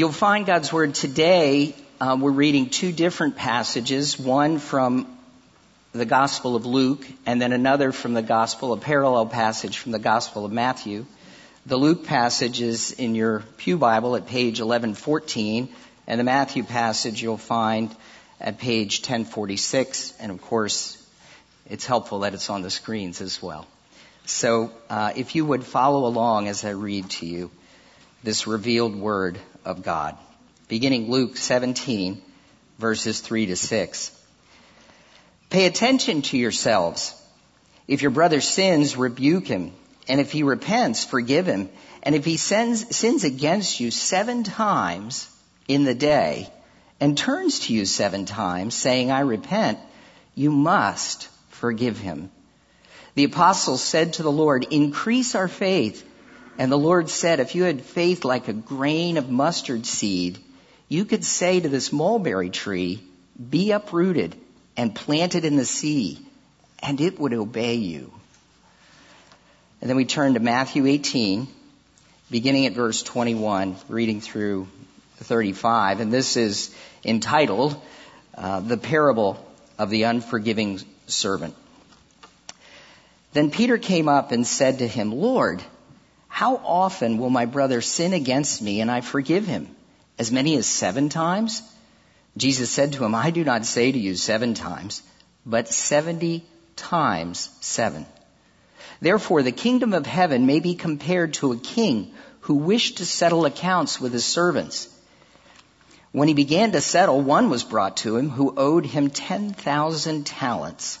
You'll find God's Word today. Uh, we're reading two different passages, one from the Gospel of Luke and then another from the Gospel, a parallel passage from the Gospel of Matthew. The Luke passage is in your Pew Bible at page 1114 and the Matthew passage you'll find at page 1046 and of course it's helpful that it's on the screens as well. So uh, if you would follow along as I read to you this revealed word of God. Beginning Luke 17, verses 3 to 6. Pay attention to yourselves. If your brother sins, rebuke him. And if he repents, forgive him. And if he sins, sins against you seven times in the day and turns to you seven times saying, I repent, you must forgive him. The apostles said to the Lord, increase our faith. And the Lord said, if you had faith like a grain of mustard seed, you could say to this mulberry tree, be uprooted and planted in the sea, and it would obey you. And then we turn to Matthew 18, beginning at verse 21, reading through 35, and this is entitled, uh, The Parable of the Unforgiving Servant. Then Peter came up and said to him, Lord, how often will my brother sin against me and I forgive him? As many as seven times? Jesus said to him, I do not say to you seven times, but seventy times seven. Therefore the kingdom of heaven may be compared to a king who wished to settle accounts with his servants. When he began to settle, one was brought to him who owed him 10,000 talents.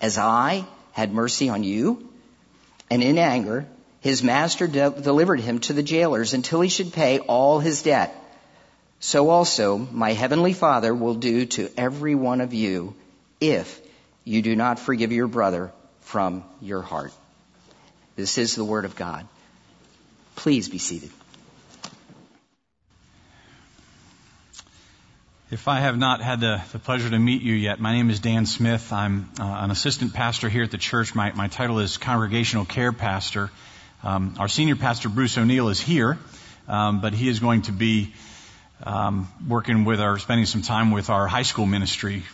as I had mercy on you? And in anger, his master de- delivered him to the jailers until he should pay all his debt. So also my heavenly Father will do to every one of you if you do not forgive your brother from your heart. This is the word of God. Please be seated. If I have not had the, the, pleasure to meet you yet, my name is Dan Smith. I'm uh, an assistant pastor here at the church. My, my title is Congregational Care Pastor. Um, our senior pastor, Bruce O'Neill, is here, um, but he is going to be um, working with our, spending some time with our high school ministry.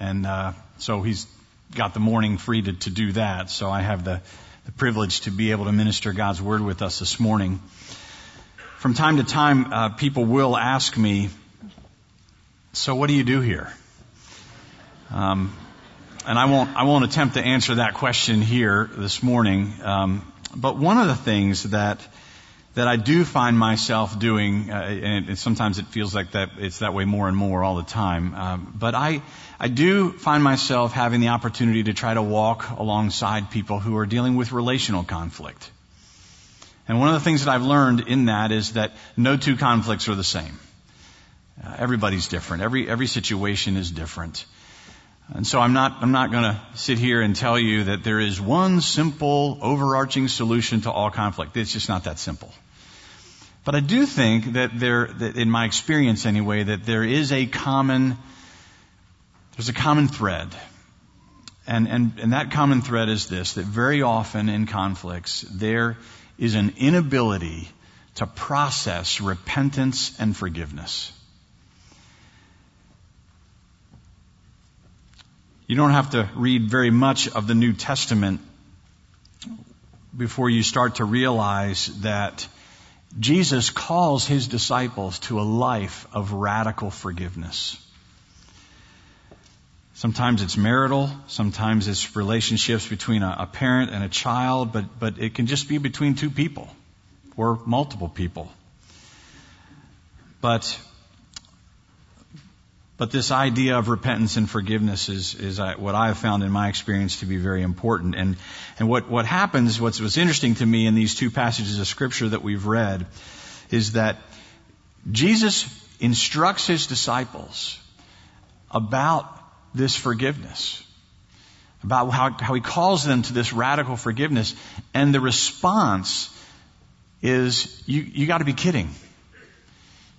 And uh, so he's got the morning free to, to do that. So I have the, the privilege to be able to minister God's Word with us this morning. From time to time, uh, people will ask me, so what do you do here? Um, and I won't I won't attempt to answer that question here this morning. Um, but one of the things that that I do find myself doing, uh, and sometimes it feels like that it's that way more and more all the time. Um, but I I do find myself having the opportunity to try to walk alongside people who are dealing with relational conflict. And one of the things that I've learned in that is that no two conflicts are the same. Uh, everybody's different. Every, every situation is different. And so I'm not, I'm not gonna sit here and tell you that there is one simple, overarching solution to all conflict. It's just not that simple. But I do think that there, that in my experience anyway, that there is a common, there's a common thread. And, and, and that common thread is this, that very often in conflicts, there is an inability to process repentance and forgiveness. You don't have to read very much of the New Testament before you start to realize that Jesus calls his disciples to a life of radical forgiveness. Sometimes it's marital, sometimes it's relationships between a, a, parent and a child, but, but it can just be between two people or multiple people. But but this idea of repentance and forgiveness is, is uh, what I have found in my experience to be very important. And, and what, what happens, what's, what's interesting to me in these two passages of scripture that we've read is that Jesus instructs his disciples about this forgiveness, about how, how he calls them to this radical forgiveness. And the response is, you, you gotta be kidding.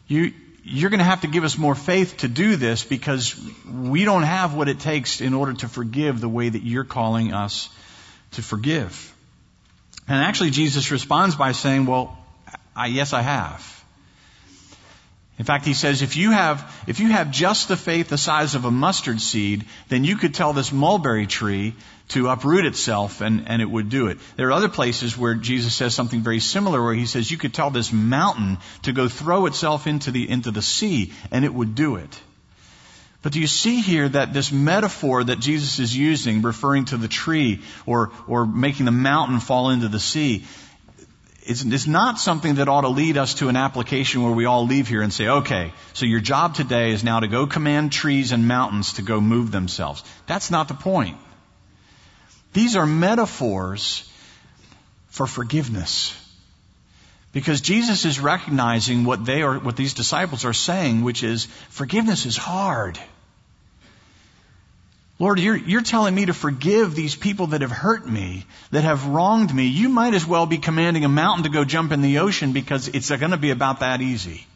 You, you're going to have to give us more faith to do this because we don't have what it takes in order to forgive the way that you're calling us to forgive. And actually, Jesus responds by saying, Well, I, yes, I have. In fact, he says, if you have, if you have just the faith the size of a mustard seed, then you could tell this mulberry tree to uproot itself and, and it would do it. There are other places where Jesus says something very similar where he says you could tell this mountain to go throw itself into the, into the sea and it would do it. But do you see here that this metaphor that Jesus is using, referring to the tree or, or making the mountain fall into the sea, it's, it's not something that ought to lead us to an application where we all leave here and say, okay, so your job today is now to go command trees and mountains to go move themselves. That's not the point. These are metaphors for forgiveness. Because Jesus is recognizing what they are, what these disciples are saying, which is forgiveness is hard. Lord, you're, you're telling me to forgive these people that have hurt me, that have wronged me. You might as well be commanding a mountain to go jump in the ocean because it's going to be about that easy.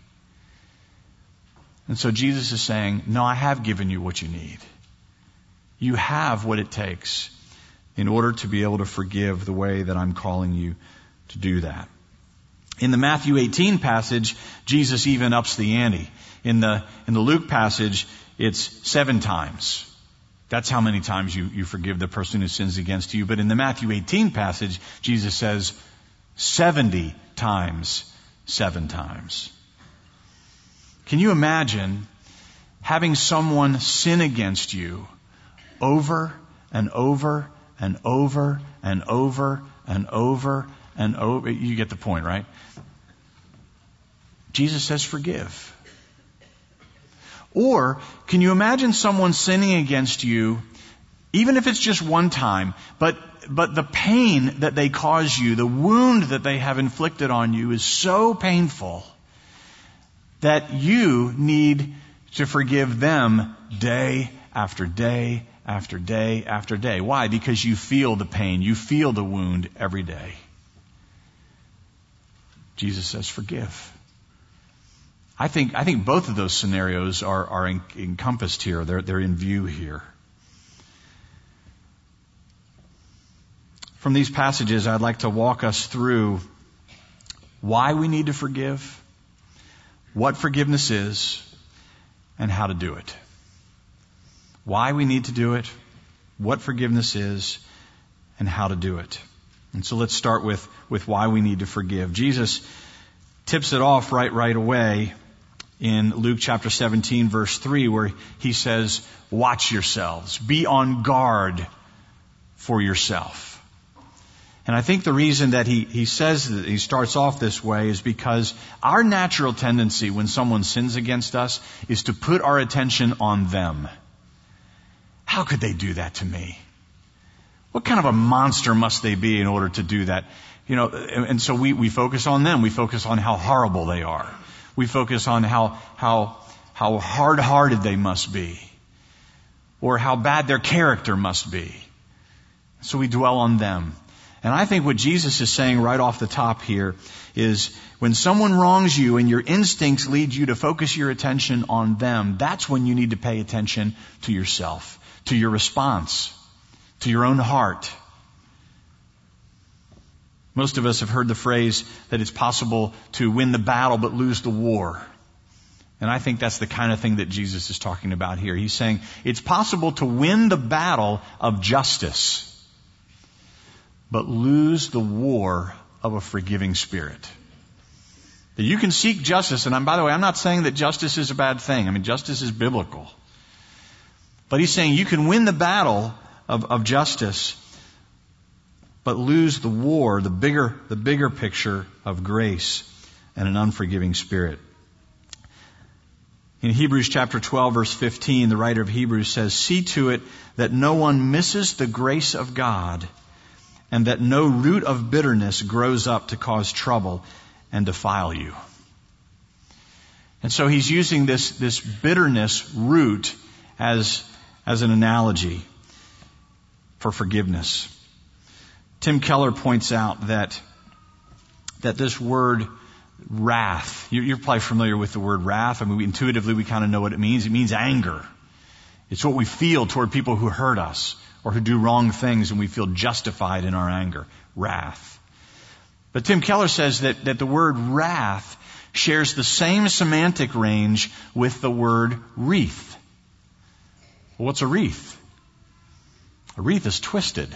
And so Jesus is saying, no, I have given you what you need. You have what it takes in order to be able to forgive the way that I'm calling you to do that. In the Matthew 18 passage, Jesus even ups the ante. In the, in the Luke passage, it's seven times. That's how many times you, you forgive the person who sins against you. But in the Matthew 18 passage, Jesus says 70 times, seven times. Can you imagine having someone sin against you over and over and over and over and over and over. You get the point, right? Jesus says forgive. Or can you imagine someone sinning against you, even if it's just one time, but but the pain that they cause you, the wound that they have inflicted on you is so painful that you need to forgive them day after day after day after day. Why? Because you feel the pain, you feel the wound every day. Jesus says, forgive. I think, I think both of those scenarios are, are en- encompassed here. They're, they're in view here. From these passages, I'd like to walk us through why we need to forgive, what forgiveness is, and how to do it why we need to do it, what forgiveness is, and how to do it. And so let's start with, with why we need to forgive. Jesus tips it off right, right away in Luke chapter 17 verse 3 where he says, watch yourselves, be on guard for yourself. And I think the reason that he, he says that he starts off this way is because our natural tendency when someone sins against us is to put our attention on them. How could they do that to me? What kind of a monster must they be in order to do that? You know, and so we, we focus on them. We focus on how horrible they are. We focus on how, how, how hard hearted they must be. Or how bad their character must be. So we dwell on them. And I think what Jesus is saying right off the top here is when someone wrongs you and your instincts lead you to focus your attention on them, that's when you need to pay attention to yourself to your response, to your own heart. Most of us have heard the phrase that it's possible to win the battle but lose the war. And I think that's the kind of thing that Jesus is talking about here. He's saying it's possible to win the battle of justice, but lose the war of a forgiving spirit. That you can seek justice, and I'm, by the way, I'm not saying that justice is a bad thing. I mean, justice is biblical. But he's saying you can win the battle of, of justice, but lose the war, the bigger, the bigger picture of grace and an unforgiving spirit. In Hebrews chapter 12 verse 15, the writer of Hebrews says, See to it that no one misses the grace of God and that no root of bitterness grows up to cause trouble and defile you. And so he's using this, this bitterness root as, as an analogy for forgiveness. Tim Keller points out that, that this word wrath, you're probably familiar with the word wrath. I mean, intuitively we kind of know what it means. It means anger. It's what we feel toward people who hurt us or who do wrong things and we feel justified in our anger. Wrath. But Tim Keller says that, that the word wrath shares the same semantic range with the word wreath. Well, what's a wreath? A wreath is twisted.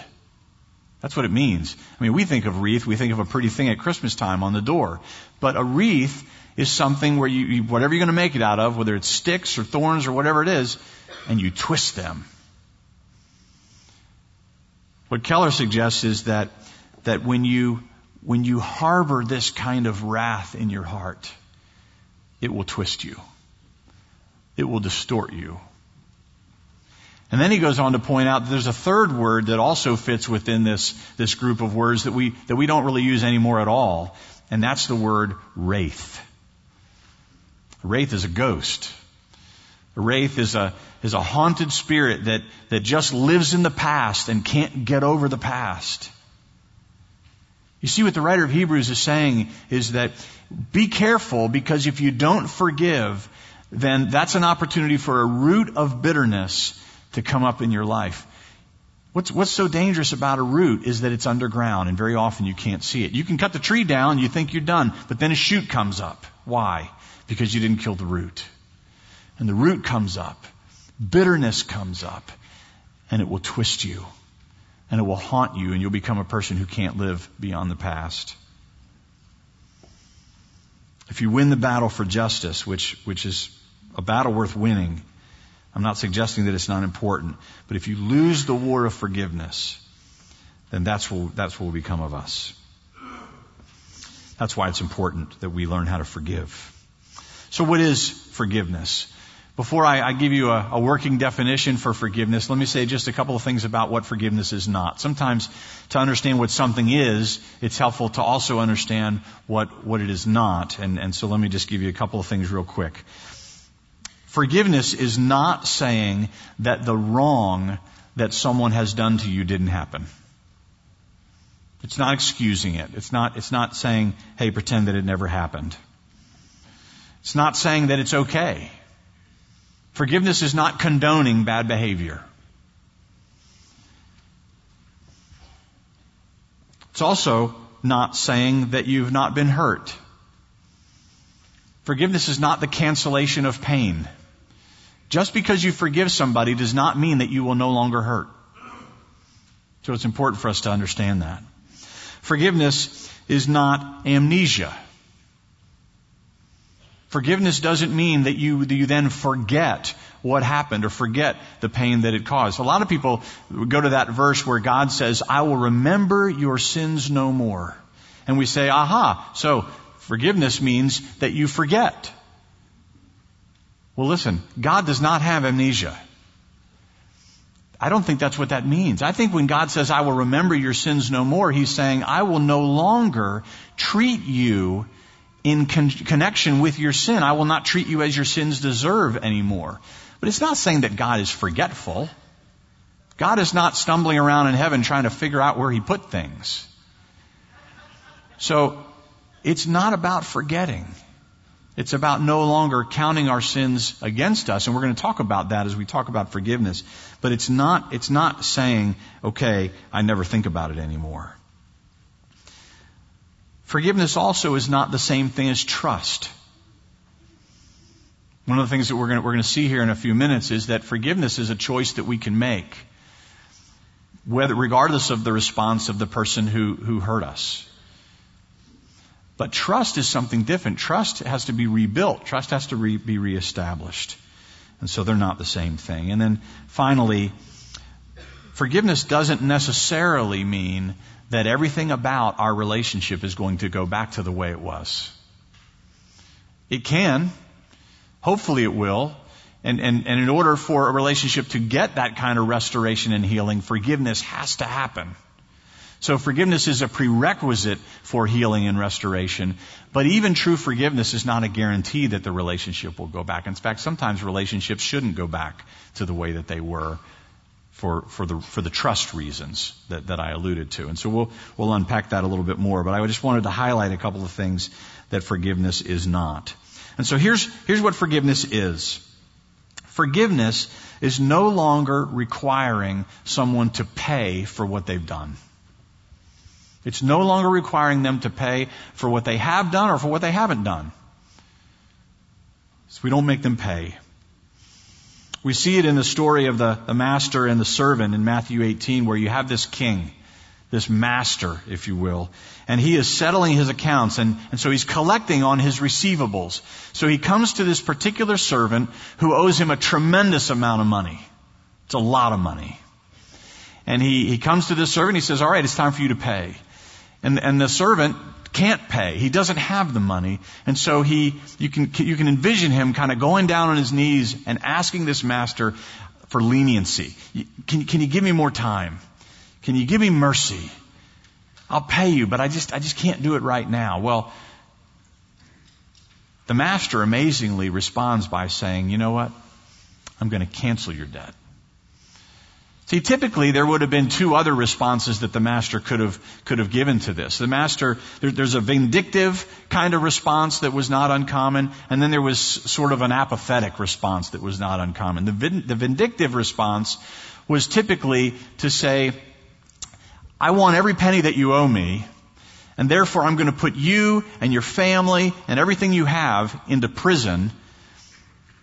That's what it means. I mean, we think of wreath, we think of a pretty thing at Christmas time on the door. But a wreath is something where you, you whatever you're going to make it out of, whether it's sticks or thorns or whatever it is, and you twist them. What Keller suggests is that, that when you when you harbor this kind of wrath in your heart, it will twist you. It will distort you. And then he goes on to point out that there's a third word that also fits within this, this group of words that we, that we don't really use anymore at all. And that's the word wraith. Wraith is a ghost. A wraith is a, is a haunted spirit that, that just lives in the past and can't get over the past. You see what the writer of Hebrews is saying is that be careful because if you don't forgive, then that's an opportunity for a root of bitterness to come up in your life. What's, what's so dangerous about a root is that it's underground and very often you can't see it. You can cut the tree down, you think you're done, but then a shoot comes up. Why? Because you didn't kill the root. And the root comes up. Bitterness comes up and it will twist you and it will haunt you, and you'll become a person who can't live beyond the past. If you win the battle for justice, which, which is a battle worth winning, I'm not suggesting that it's not important, but if you lose the war of forgiveness, then that's what, that's what will become of us. That's why it's important that we learn how to forgive. So what is forgiveness? Before I, I give you a, a, working definition for forgiveness, let me say just a couple of things about what forgiveness is not. Sometimes to understand what something is, it's helpful to also understand what, what it is not. And, and so let me just give you a couple of things real quick. Forgiveness is not saying that the wrong that someone has done to you didn't happen. It's not excusing it. It's not, it's not saying, hey, pretend that it never happened. It's not saying that it's okay. Forgiveness is not condoning bad behavior. It's also not saying that you've not been hurt. Forgiveness is not the cancellation of pain. Just because you forgive somebody does not mean that you will no longer hurt. So it's important for us to understand that. Forgiveness is not amnesia. Forgiveness doesn't mean that you, you then forget what happened or forget the pain that it caused. A lot of people go to that verse where God says, I will remember your sins no more. And we say, aha, so forgiveness means that you forget. Well listen, God does not have amnesia. I don't think that's what that means. I think when God says, I will remember your sins no more, He's saying, I will no longer treat you in con- connection with your sin. I will not treat you as your sins deserve anymore. But it's not saying that God is forgetful. God is not stumbling around in heaven trying to figure out where he put things. So, it's not about forgetting. It's about no longer counting our sins against us, and we're going to talk about that as we talk about forgiveness. But it's not, it's not saying, okay, I never think about it anymore. Forgiveness also is not the same thing as trust. One of the things that we're going, to, we're going to see here in a few minutes is that forgiveness is a choice that we can make, whether, regardless of the response of the person who, who hurt us. But trust is something different. Trust has to be rebuilt. Trust has to re- be reestablished. And so they're not the same thing. And then finally, forgiveness doesn't necessarily mean that everything about our relationship is going to go back to the way it was. It can. Hopefully it will. And, and, and in order for a relationship to get that kind of restoration and healing, forgiveness has to happen. So forgiveness is a prerequisite for healing and restoration. But even true forgiveness is not a guarantee that the relationship will go back. In fact, sometimes relationships shouldn't go back to the way that they were for, for the, for the trust reasons that, that I alluded to. And so we'll, we'll unpack that a little bit more. But I just wanted to highlight a couple of things that forgiveness is not. And so here's, here's what forgiveness is. Forgiveness is no longer requiring someone to pay for what they've done. It's no longer requiring them to pay for what they have done or for what they haven't done. So we don't make them pay. We see it in the story of the, the master and the servant in Matthew 18 where you have this king, this master, if you will, and he is settling his accounts and, and so he's collecting on his receivables. So he comes to this particular servant who owes him a tremendous amount of money. It's a lot of money. And he, he comes to this servant, he says, all right, it's time for you to pay. And, and the servant can't pay. He doesn't have the money. And so he, you can, you can envision him kind of going down on his knees and asking this master for leniency. Can, can you give me more time? Can you give me mercy? I'll pay you, but I just, I just can't do it right now. Well, the master amazingly responds by saying, you know what? I'm going to cancel your debt. See, typically there would have been two other responses that the master could have, could have given to this. The master, there, there's a vindictive kind of response that was not uncommon, and then there was sort of an apathetic response that was not uncommon. The, the vindictive response was typically to say, I want every penny that you owe me, and therefore I'm going to put you and your family and everything you have into prison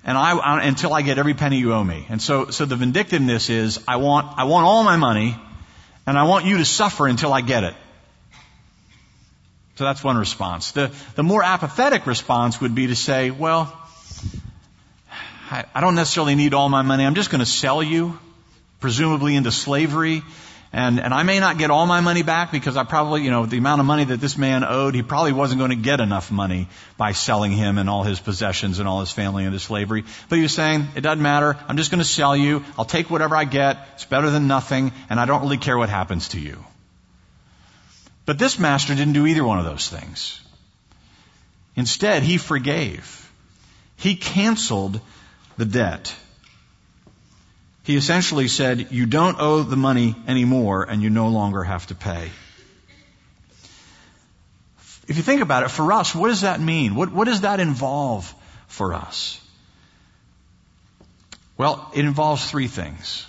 and I, I, until I get every penny you owe me. And so, so the vindictiveness is, I want, I want all my money, and I want you to suffer until I get it. So that's one response. The, the more apathetic response would be to say, well, I, I don't necessarily need all my money. I'm just going to sell you, presumably into slavery, and, and I may not get all my money back because I probably, you know, the amount of money that this man owed, he probably wasn't going to get enough money by selling him and all his possessions and all his family into slavery. But he was saying, it doesn't matter. I'm just going to sell you. I'll take whatever I get. It's better than nothing. And I don't really care what happens to you. But this master didn't do either one of those things. Instead, he forgave. He canceled the debt he essentially said, You don't owe the money anymore, and you no longer have to pay. If you think about it, for us, what does that mean? What, what does that involve for us? Well, it involves three things.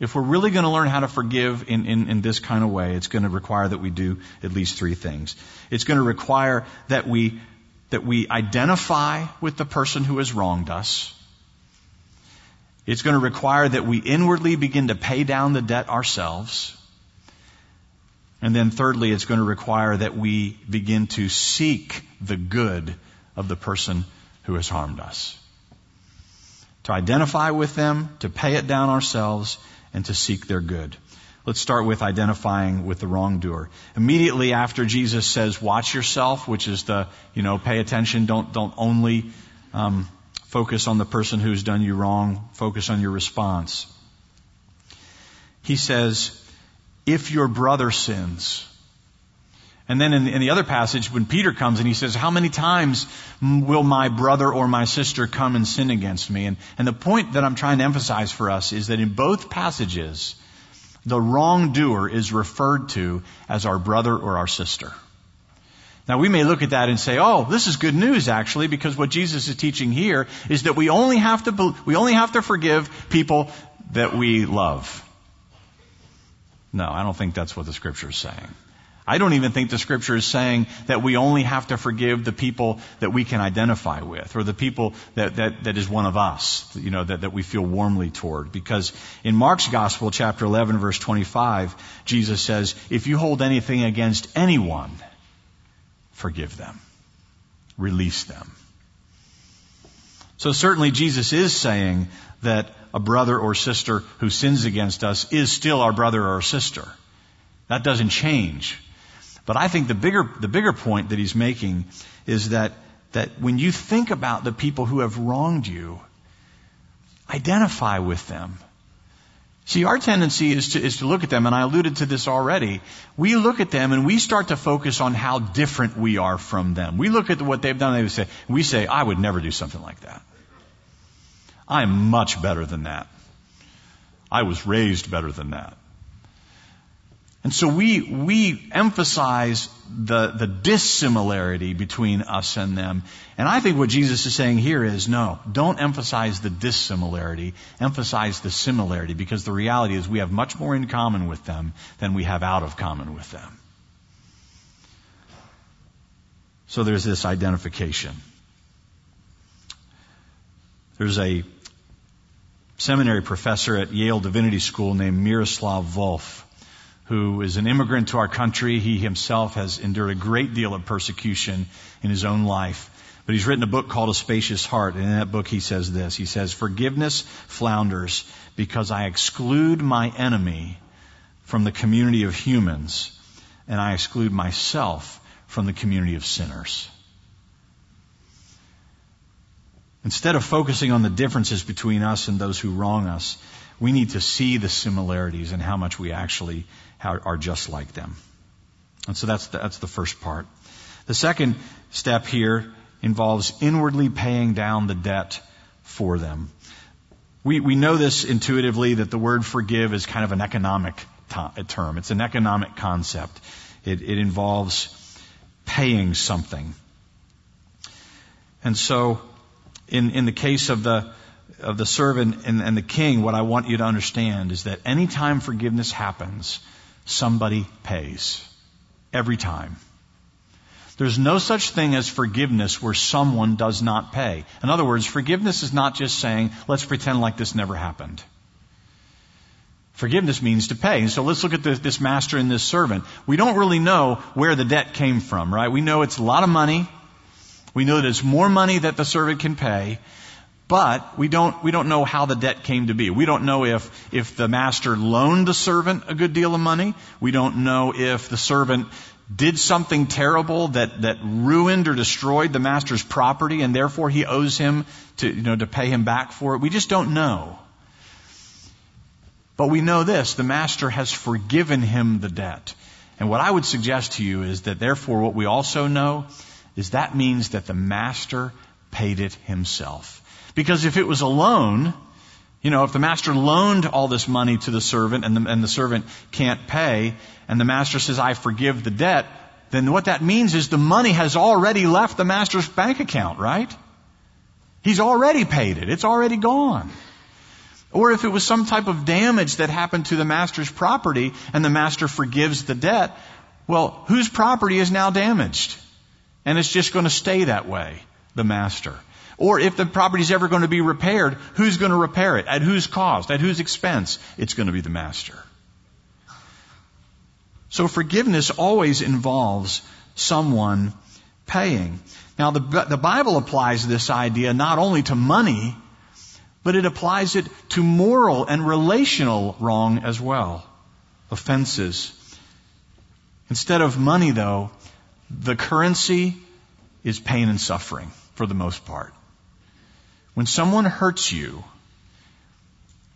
If we're really going to learn how to forgive in, in, in this kind of way, it's going to require that we do at least three things. It's going to require that we, that we identify with the person who has wronged us. It's going to require that we inwardly begin to pay down the debt ourselves. And then thirdly, it's going to require that we begin to seek the good of the person who has harmed us. To identify with them, to pay it down ourselves, and to seek their good. Let's start with identifying with the wrongdoer. Immediately after Jesus says, watch yourself, which is the, you know, pay attention, don't, don't only, um, Focus on the person who's done you wrong. Focus on your response. He says, if your brother sins, and then in, in, the other passage, when Peter comes and he says, How many times will my brother or my sister come and sin against me? And, and the point that I'm trying to emphasize for us is that in both passages, the wrongdoer is referred to as our brother or our sister. Now we may look at that and say, oh, this is good news actually, because what Jesus is teaching here is that we only have to, we only have to forgive people that we love. No, I don't think that's what the scripture is saying. I don't even think the scripture is saying that we only have to forgive the people that we can identify with or the people that, that, that is one of us, you know, that, that we feel warmly toward. Because in Mark's gospel, chapter 11, verse 25, Jesus says, if you hold anything against anyone, forgive them, release them. So certainly Jesus is saying that a brother or sister who sins against us is still our brother or sister. That doesn't change. But I think the bigger, the bigger point that he's making is that, that when you think about the people who have wronged you, identify with them. See, our tendency is to, is to look at them, and I alluded to this already. We look at them and we start to focus on how different we are from them. We look at what they've done and we say, we say, I would never do something like that. I'm much better than that. I was raised better than that. And so we, we emphasize the, the dissimilarity between us and them. And I think what Jesus is saying here is no, don't emphasize the dissimilarity, emphasize the similarity, because the reality is we have much more in common with them than we have out of common with them. So there's this identification. There's a seminary professor at Yale Divinity School named Miroslav Volf who is an immigrant to our country. He himself has endured a great deal of persecution in his own life. But he's written a book called A Spacious Heart. And in that book he says this. He says, Forgiveness flounders because I exclude my enemy from the community of humans and I exclude myself from the community of sinners. Instead of focusing on the differences between us and those who wrong us, we need to see the similarities and how much we actually are just like them. And so that's the, that's the first part. The second step here involves inwardly paying down the debt for them. We, we know this intuitively that the word forgive is kind of an economic term. It's an economic concept. It, it involves paying something. And so, in, in the case of the, of the servant and, and the king, what I want you to understand is that anytime forgiveness happens, somebody pays. Every time. There's no such thing as forgiveness where someone does not pay. In other words, forgiveness is not just saying, let's pretend like this never happened. Forgiveness means to pay. And so let's look at this, this master and this servant. We don't really know where the debt came from, right? We know it's a lot of money. We know that it's more money that the servant can pay. But we don't, we don't know how the debt came to be. We don't know if, if the master loaned the servant a good deal of money. We don't know if the servant did something terrible that, that ruined or destroyed the master's property and therefore he owes him to, you know, to pay him back for it. We just don't know. But we know this, the master has forgiven him the debt. And what I would suggest to you is that therefore what we also know is that means that the master paid it himself. Because if it was a loan, you know, if the master loaned all this money to the servant and the, and the servant can't pay, and the master says, I forgive the debt, then what that means is the money has already left the master's bank account, right? He's already paid it. It's already gone. Or if it was some type of damage that happened to the master's property and the master forgives the debt, well, whose property is now damaged? And it's just going to stay that way, the master. Or if the property is ever going to be repaired, who's going to repair it? At whose cost? At whose expense? It's going to be the master. So forgiveness always involves someone paying. Now the, the Bible applies this idea not only to money, but it applies it to moral and relational wrong as well. Offenses. Instead of money though, the currency is pain and suffering for the most part. When someone hurts you,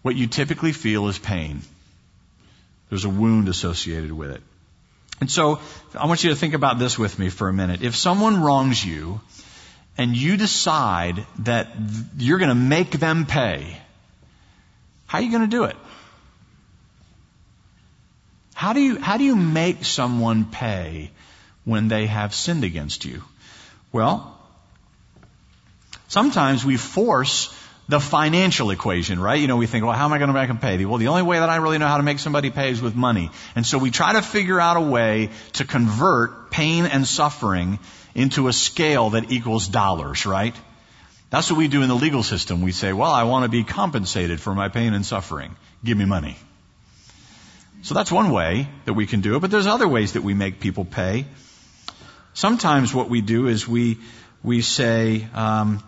what you typically feel is pain. There's a wound associated with it. And so I want you to think about this with me for a minute. If someone wrongs you and you decide that you're going to make them pay, how are you going to do it? How do you, how do you make someone pay when they have sinned against you? Well, Sometimes we force the financial equation, right? You know, we think, well, how am I going to make them pay? Well, the only way that I really know how to make somebody pay is with money. And so we try to figure out a way to convert pain and suffering into a scale that equals dollars, right? That's what we do in the legal system. We say, well, I want to be compensated for my pain and suffering. Give me money. So that's one way that we can do it, but there's other ways that we make people pay. Sometimes what we do is we, we say, um,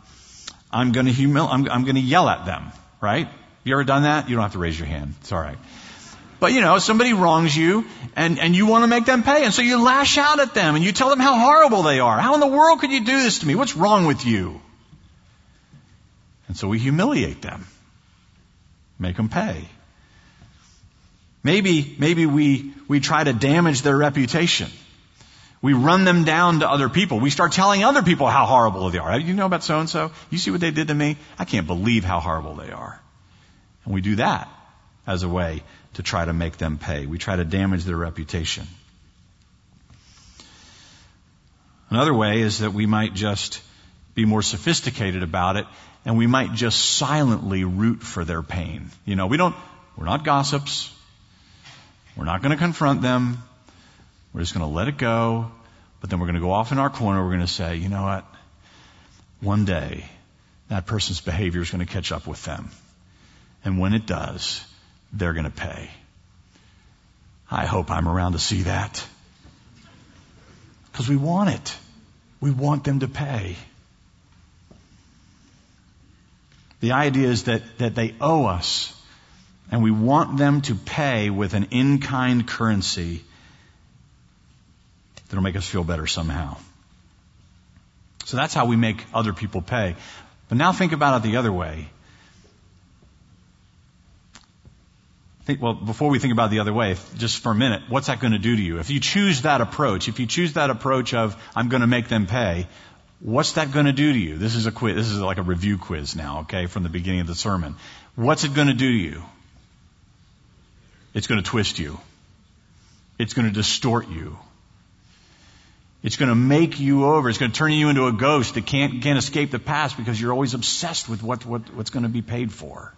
I'm going to humil- I'm, I'm going to yell at them, right? You ever done that? You don't have to raise your hand. It's all right. But you know, somebody wrongs you and, and you want to make them pay. And so you lash out at them and you tell them how horrible they are. How in the world could you do this to me? What's wrong with you? And so we humiliate them. Make them pay. Maybe, maybe we, we try to damage their reputation. We run them down to other people. We start telling other people how horrible they are. You know about so and so? You see what they did to me? I can't believe how horrible they are. And we do that as a way to try to make them pay. We try to damage their reputation. Another way is that we might just be more sophisticated about it and we might just silently root for their pain. You know, we don't, we're not gossips. We're not going to confront them. We're just going to let it go. But then we're going to go off in our corner. We're going to say, you know what? One day, that person's behavior is going to catch up with them. And when it does, they're going to pay. I hope I'm around to see that. Because we want it. We want them to pay. The idea is that, that they owe us, and we want them to pay with an in kind currency that'll make us feel better somehow. So that's how we make other people pay. But now think about it the other way. Think, well, before we think about it the other way, just for a minute, what's that going to do to you? If you choose that approach, if you choose that approach of, I'm going to make them pay, what's that going to do to you? This is a quiz. This is like a review quiz now, okay, from the beginning of the sermon. What's it going to do to you? It's going to twist you. It's going to distort you. It's going to make you over. It's going to turn you into a ghost that can't, can't escape the past because you're always obsessed with what, what, what's going to be paid for.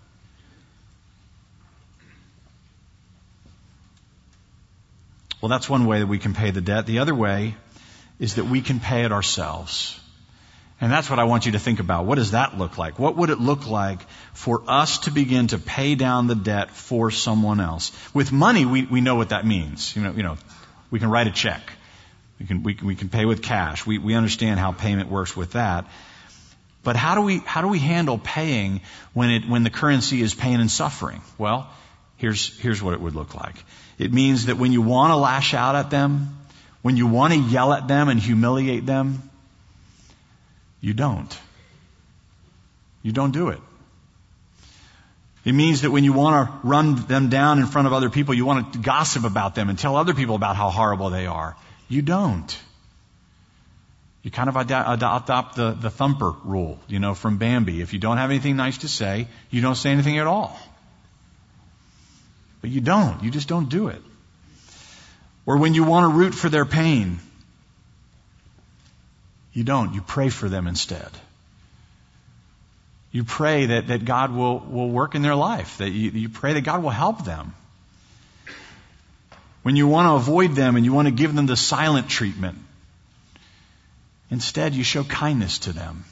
Well, that's one way that we can pay the debt. The other way is that we can pay it ourselves. And that's what I want you to think about. What does that look like? What would it look like for us to begin to pay down the debt for someone else? With money, we, we know what that means. You know, you know, we can write a check. We can, we can, we can pay with cash. We, we understand how payment works with that. But how do we, how do we handle paying when it, when the currency is pain and suffering? Well, here's, here's what it would look like. It means that when you want to lash out at them, when you want to yell at them and humiliate them, you don't. You don't do it. It means that when you want to run them down in front of other people, you want to gossip about them and tell other people about how horrible they are. You don't. You kind of adopt the, the thumper rule, you know, from Bambi. If you don't have anything nice to say, you don't say anything at all. But you don't. You just don't do it. Or when you want to root for their pain, you don't. You pray for them instead. You pray that, that God will, will work in their life, that you, you pray that God will help them. When you want to avoid them and you want to give them the silent treatment, instead you show kindness to them.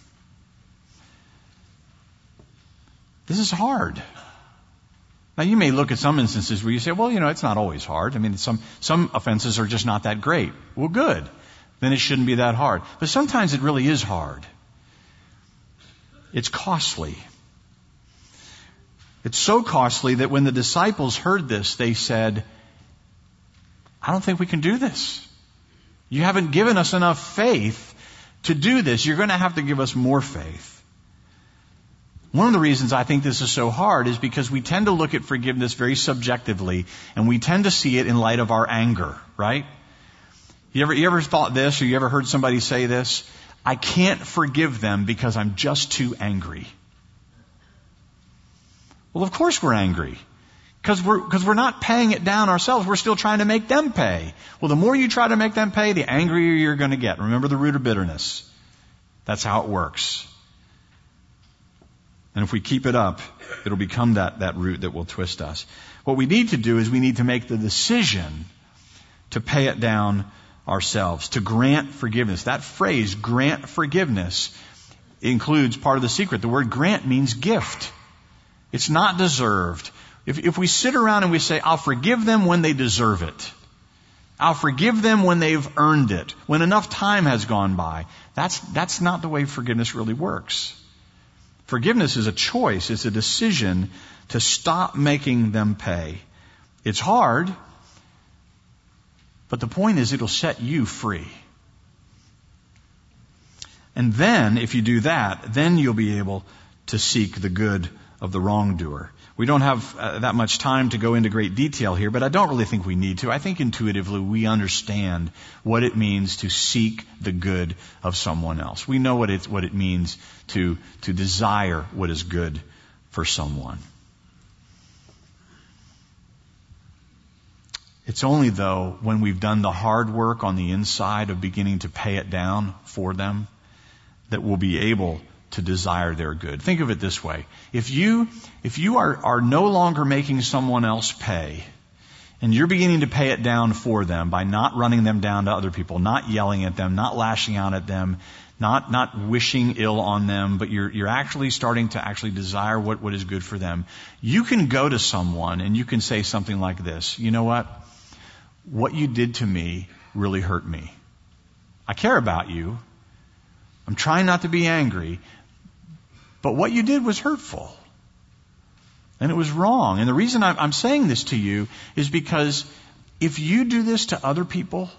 This is hard. Now you may look at some instances where you say, well, you know, it's not always hard. I mean, some, some offenses are just not that great. Well, good. Then it shouldn't be that hard. But sometimes it really is hard. It's costly. It's so costly that when the disciples heard this, they said, I don't think we can do this. You haven't given us enough faith to do this. You're going to have to give us more faith. One of the reasons I think this is so hard is because we tend to look at forgiveness very subjectively and we tend to see it in light of our anger, right? You ever, you ever thought this or you ever heard somebody say this? I can't forgive them because I'm just too angry. Well, of course we're angry. Because we're, cause we're not paying it down ourselves. We're still trying to make them pay. Well, the more you try to make them pay, the angrier you're going to get. Remember the root of bitterness. That's how it works. And if we keep it up, it'll become that, that root that will twist us. What we need to do is we need to make the decision to pay it down ourselves, to grant forgiveness. That phrase, grant forgiveness, includes part of the secret. The word grant means gift. It's not deserved. If, if we sit around and we say, I'll forgive them when they deserve it, I'll forgive them when they've earned it, when enough time has gone by. That's, that's not the way forgiveness really works. Forgiveness is a choice, it's a decision to stop making them pay. It's hard, but the point is it'll set you free. And then, if you do that, then you'll be able to seek the good of the wrongdoer. We don't have uh, that much time to go into great detail here, but I don't really think we need to. I think intuitively we understand what it means to seek the good of someone else. We know what it, what it means to, to desire what is good for someone. It's only though when we've done the hard work on the inside of beginning to pay it down for them that we'll be able to desire their good. Think of it this way. If you, if you are, are no longer making someone else pay, and you're beginning to pay it down for them by not running them down to other people, not yelling at them, not lashing out at them, not, not wishing ill on them, but you're, you're actually starting to actually desire what, what is good for them. You can go to someone and you can say something like this. You know what? What you did to me really hurt me. I care about you. I'm trying not to be angry, but what you did was hurtful. And it was wrong. And the reason I'm saying this to you is because if you do this to other people,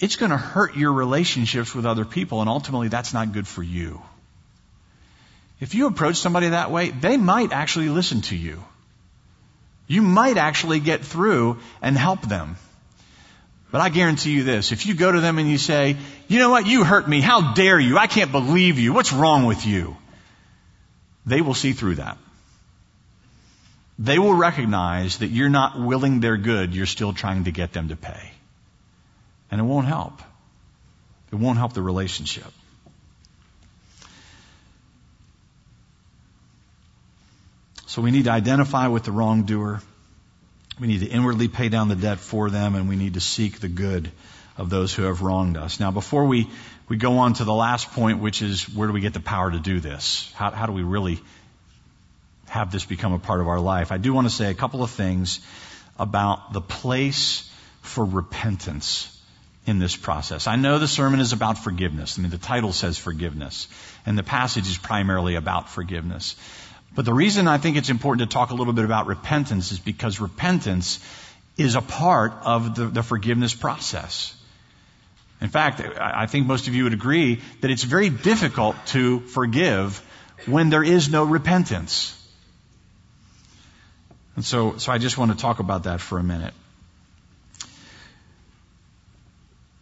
it's going to hurt your relationships with other people, and ultimately that's not good for you. If you approach somebody that way, they might actually listen to you. You might actually get through and help them. But I guarantee you this, if you go to them and you say, you know what, you hurt me, how dare you, I can't believe you, what's wrong with you? They will see through that. They will recognize that you're not willing their good, you're still trying to get them to pay. And it won't help. It won't help the relationship. So we need to identify with the wrongdoer. We need to inwardly pay down the debt for them, and we need to seek the good of those who have wronged us. Now, before we, we go on to the last point, which is where do we get the power to do this? How, how do we really have this become a part of our life? I do want to say a couple of things about the place for repentance in this process. I know the sermon is about forgiveness. I mean, the title says forgiveness, and the passage is primarily about forgiveness. But the reason I think it's important to talk a little bit about repentance is because repentance is a part of the, the forgiveness process. In fact, I think most of you would agree that it's very difficult to forgive when there is no repentance. And so, so I just want to talk about that for a minute.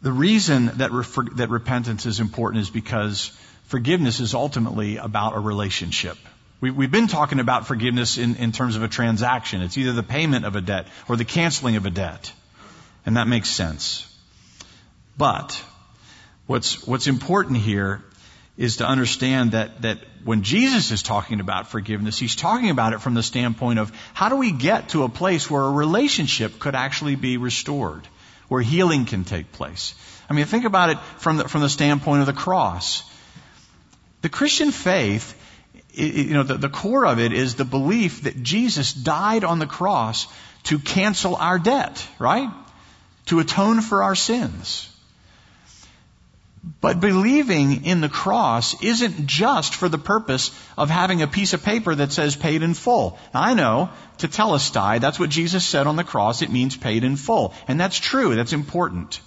The reason that, re- that repentance is important is because forgiveness is ultimately about a relationship. We, have been talking about forgiveness in, in terms of a transaction. It's either the payment of a debt or the canceling of a debt. And that makes sense. But what's, what's important here is to understand that, that when Jesus is talking about forgiveness, he's talking about it from the standpoint of how do we get to a place where a relationship could actually be restored, where healing can take place. I mean, think about it from the, from the standpoint of the cross. The Christian faith, you know, the, the core of it is the belief that Jesus died on the cross to cancel our debt, right? To atone for our sins. But believing in the cross isn't just for the purpose of having a piece of paper that says paid in full. I know, tetelestai, that's what Jesus said on the cross, it means paid in full. And that's true, that's important.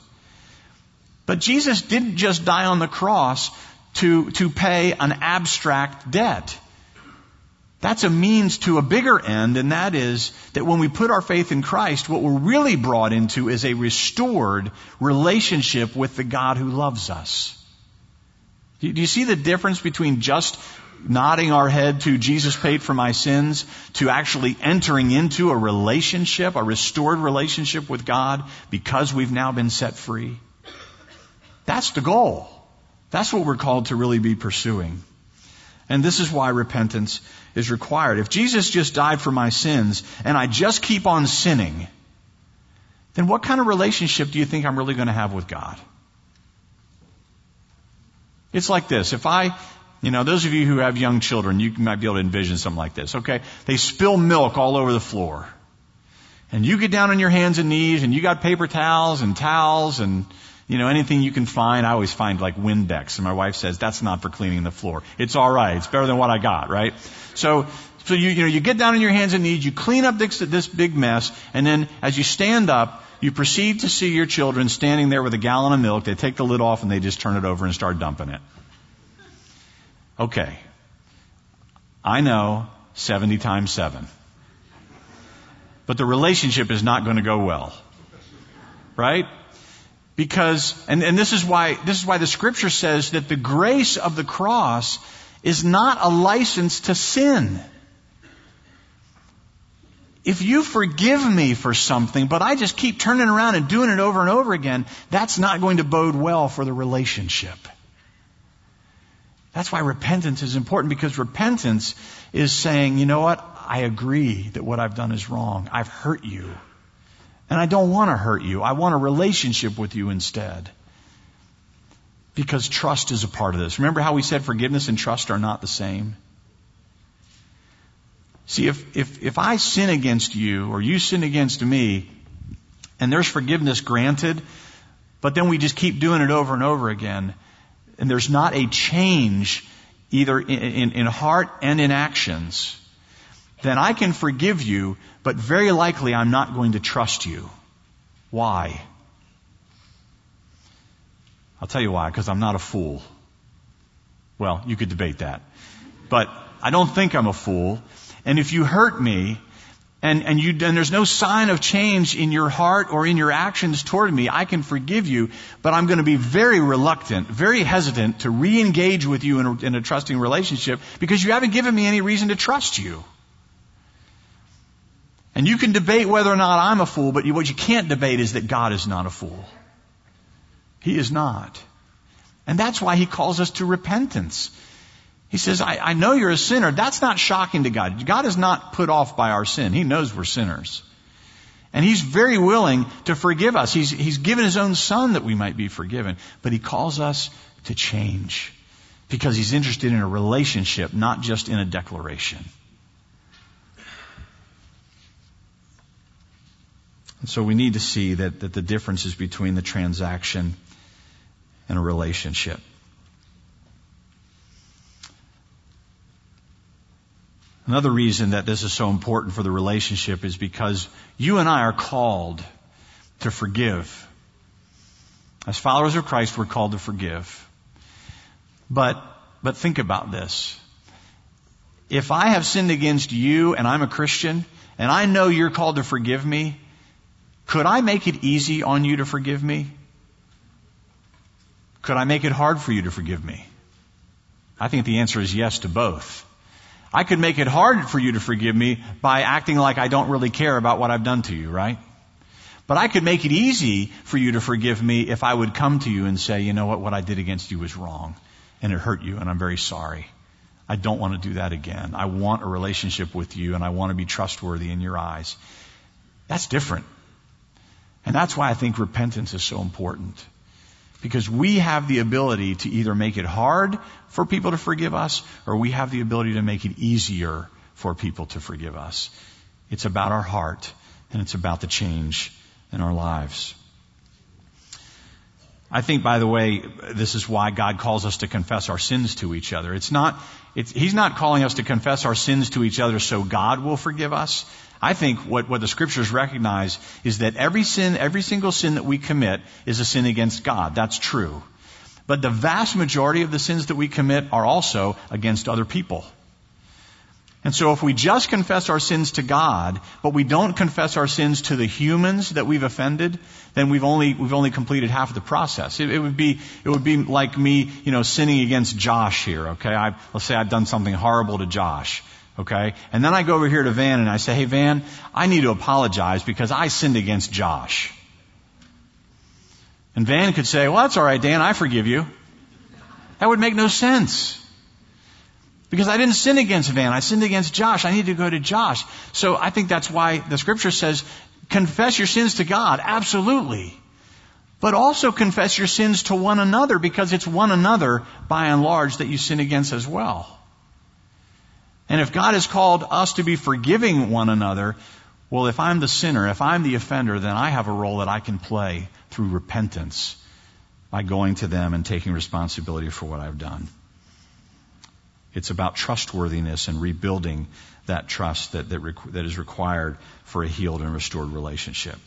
But Jesus didn't just die on the cross to, to pay an abstract debt. That's a means to a bigger end, and that is that when we put our faith in Christ, what we're really brought into is a restored relationship with the God who loves us. Do you see the difference between just nodding our head to Jesus paid for my sins to actually entering into a relationship, a restored relationship with God because we've now been set free? That's the goal. That's what we're called to really be pursuing. And this is why repentance is required. If Jesus just died for my sins and I just keep on sinning, then what kind of relationship do you think I'm really going to have with God? It's like this. If I, you know, those of you who have young children, you might be able to envision something like this, okay? They spill milk all over the floor. and you get down on your hands and knees and you got paper towels and towels and you know, anything you can find. I always find like Windex. And my wife says, that's not for cleaning the floor. It's alright. It's better than what I got, right? So, so you, you know, you get down on your hands and knees, you clean up this, this big mess, and then as you stand up, you proceed to see your children standing there with a gallon of milk. They take the lid off and they just turn it over and start dumping it. Okay. I know 70 times 7. But the relationship is not going to go well. Right? Because, and, and this is why, this is why the scripture says that the grace of the cross is not a license to sin. If you forgive me for something, but I just keep turning around and doing it over and over again, that's not going to bode well for the relationship. That's why repentance is important because repentance is saying, you know what? I agree that what I've done is wrong. I've hurt you. And I don't want to hurt you. I want a relationship with you instead. Because trust is a part of this. Remember how we said forgiveness and trust are not the same? See, if, if, if I sin against you or you sin against me and there's forgiveness granted, but then we just keep doing it over and over again, and there's not a change either in, in, in heart and in actions, then I can forgive you, but very likely I'm not going to trust you. Why? I'll tell you why, because I'm not a fool. Well, you could debate that. But I don't think I'm a fool. And if you hurt me, and, and you, and there's no sign of change in your heart or in your actions toward me, I can forgive you, but I'm going to be very reluctant, very hesitant to re-engage with you in a, in a trusting relationship because you haven't given me any reason to trust you. And you can debate whether or not I'm a fool, but what you can't debate is that God is not a fool. He is not. And that's why he calls us to repentance. He says, I, I, know you're a sinner. That's not shocking to God. God is not put off by our sin. He knows we're sinners. And He's very willing to forgive us. He's, he's given His own Son that we might be forgiven. But He calls us to change. Because He's interested in a relationship, not just in a declaration. And so we need to see that, that the difference is between the transaction and a relationship. Another reason that this is so important for the relationship is because you and I are called to forgive. As followers of Christ, we're called to forgive. But, but think about this. If I have sinned against you and I'm a Christian and I know you're called to forgive me, could I make it easy on you to forgive me? Could I make it hard for you to forgive me? I think the answer is yes to both. I could make it hard for you to forgive me by acting like I don't really care about what I've done to you, right? But I could make it easy for you to forgive me if I would come to you and say, you know what, what I did against you was wrong and it hurt you and I'm very sorry. I don't want to do that again. I want a relationship with you and I want to be trustworthy in your eyes. That's different. And that's why I think repentance is so important. Because we have the ability to either make it hard for people to forgive us, or we have the ability to make it easier for people to forgive us. It's about our heart, and it's about the change in our lives. I think, by the way, this is why God calls us to confess our sins to each other. It's not, it's, He's not calling us to confess our sins to each other so God will forgive us. I think what, what the scriptures recognize is that every sin, every single sin that we commit is a sin against God. That's true. But the vast majority of the sins that we commit are also against other people. And so if we just confess our sins to God, but we don't confess our sins to the humans that we've offended, then we've only, we've only completed half of the process. It, it would be, it would be like me, you know, sinning against Josh here, okay? I, let's say I've done something horrible to Josh. Okay? And then I go over here to Van and I say, hey Van, I need to apologize because I sinned against Josh. And Van could say, well that's alright Dan, I forgive you. That would make no sense. Because I didn't sin against Van, I sinned against Josh. I need to go to Josh. So I think that's why the scripture says, confess your sins to God. Absolutely. But also confess your sins to one another because it's one another, by and large, that you sin against as well. And if God has called us to be forgiving one another, Well, if I'm the sinner, if I'm the offender, then I have a role that I can play through repentance by going to them and taking responsibility for what I've done. It's about trustworthiness and rebuilding that trust that, that, that is required for a healed and restored relationship.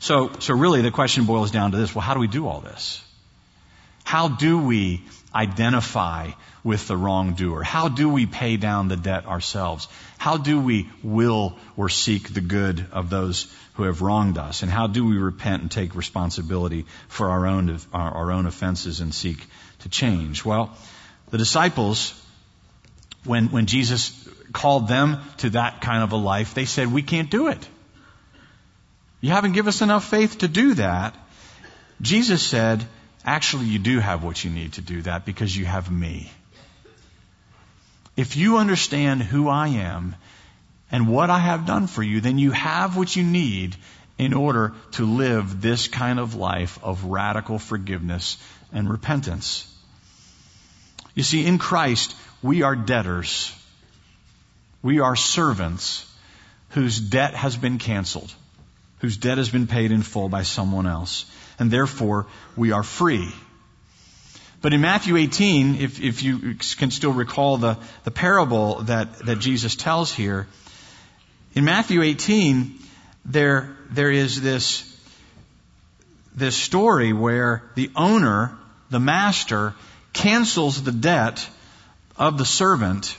So, so really the question boils down to this. Well, how do we do all this? How do we identify with the wrongdoer? How do we pay down the debt ourselves? How do we will or seek the good of those who have wronged us? And how do we repent and take responsibility for our own, our, own offenses and seek to change? Well, the disciples, when, when Jesus called them to that kind of a life, they said, we can't do it. You haven't given us enough faith to do that. Jesus said, actually you do have what you need to do that because you have me. If you understand who I am and what I have done for you, then you have what you need in order to live this kind of life of radical forgiveness and repentance. You see, in Christ, we are debtors. We are servants whose debt has been canceled, whose debt has been paid in full by someone else, and therefore we are free. But in Matthew 18, if, if you can still recall the, the parable that, that Jesus tells here, in Matthew 18, there, there is this, this story where the owner, the master, cancels the debt of the servant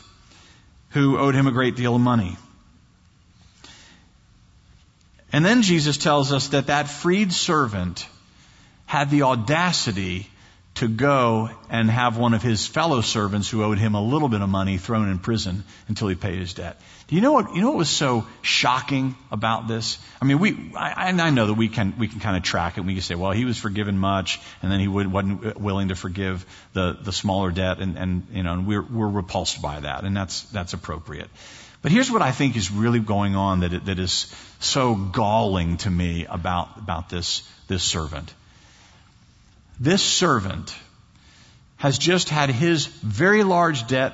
who owed him a great deal of money. And then Jesus tells us that that freed servant had the audacity to go and have one of his fellow servants who owed him a little bit of money thrown in prison until he paid his debt. Do you know what, you know what was so shocking about this? I mean, we, I, I know that we can, we can kind of track it. And we can say, well, he was forgiven much and then he wasn't willing to forgive the, the smaller debt and, and, you know, and we're, we're repulsed by that and that's, that's appropriate. But here's what I think is really going on that, that is so galling to me about, about this, this servant. This servant has just had his very large debt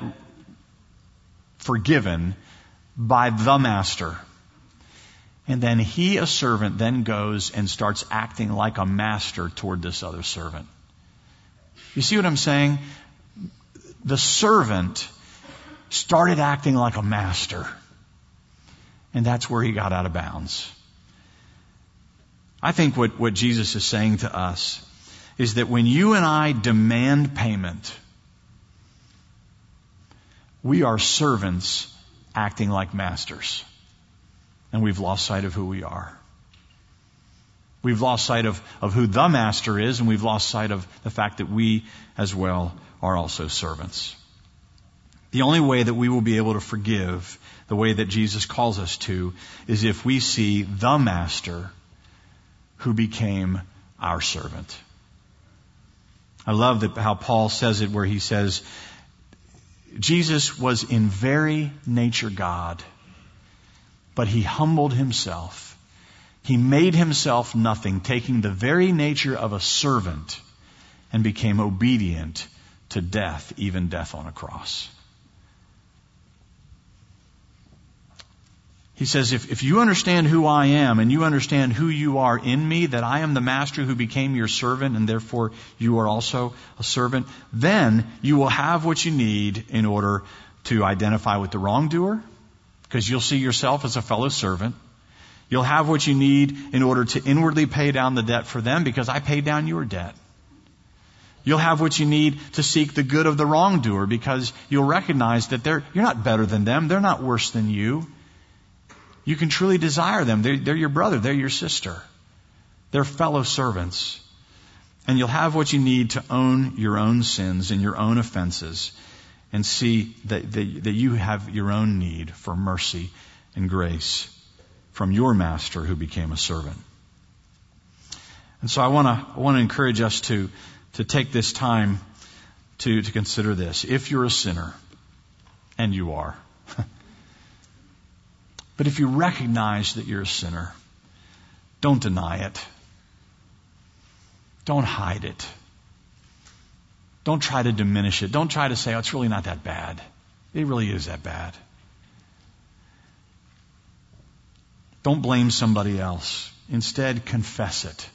forgiven by the master. And then he, a servant, then goes and starts acting like a master toward this other servant. You see what I'm saying? The servant started acting like a master. And that's where he got out of bounds. I think what, what Jesus is saying to us is that when you and I demand payment, we are servants acting like masters. And we've lost sight of who we are. We've lost sight of, of who the master is, and we've lost sight of the fact that we as well are also servants. The only way that we will be able to forgive the way that Jesus calls us to is if we see the master who became our servant. I love that how Paul says it where he says, Jesus was in very nature God, but he humbled himself. He made himself nothing, taking the very nature of a servant and became obedient to death, even death on a cross. He says, if, if you understand who I am and you understand who you are in me, that I am the master who became your servant and therefore you are also a servant, then you will have what you need in order to identify with the wrongdoer, because you'll see yourself as a fellow servant. You'll have what you need in order to inwardly pay down the debt for them, because I paid down your debt. You'll have what you need to seek the good of the wrongdoer, because you'll recognize that they're, you're not better than them. They're not worse than you. You can truly desire them. They're, they're your brother. They're your sister. They're fellow servants. And you'll have what you need to own your own sins and your own offenses and see that, that, that you have your own need for mercy and grace from your master who became a servant. And so I want to I want to encourage us to to take this time to to consider this. If you're a sinner, and you are, but if you recognize that you're a sinner, don't deny it. Don't hide it. Don't try to diminish it. Don't try to say, oh, it's really not that bad. It really is that bad. Don't blame somebody else. Instead, confess it.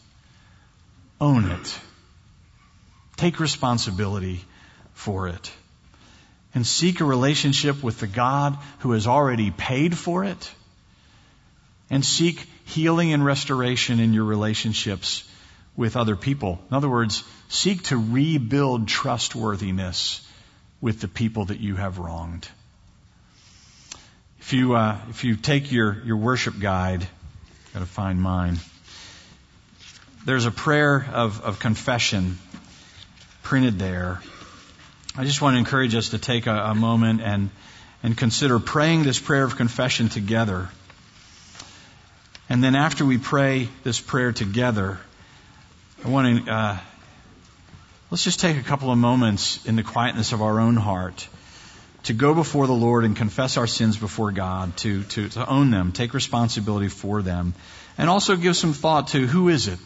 Own it. Take responsibility for it. And seek a relationship with the God who has already paid for it. And seek healing and restoration in your relationships with other people. In other words, seek to rebuild trustworthiness with the people that you have wronged. If you, uh, if you take your, your worship guide, got to find mine. There's a prayer of, of confession printed there. I just want to encourage us to take a, a moment and, and consider praying this prayer of confession together. And then after we pray this prayer together, I want to, uh, let's just take a couple of moments in the quietness of our own heart to go before the Lord and confess our sins before God, to, to, to own them, take responsibility for them, and also give some thought to who is it?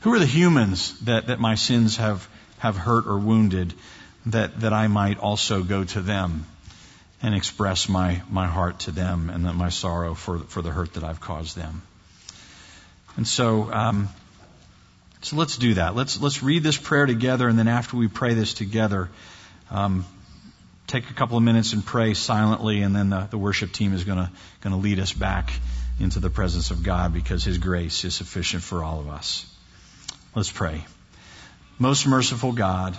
Who are the humans that, that my sins have, have hurt or wounded that, that I might also go to them and express my, my heart to them and my sorrow for, for the hurt that I've caused them? And so, um, so let's do that. Let's, let's read this prayer together, and then after we pray this together, um, take a couple of minutes and pray silently, and then the, the worship team is going to lead us back into the presence of God because His grace is sufficient for all of us. Let's pray. Most merciful God,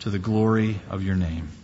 to the glory of your name.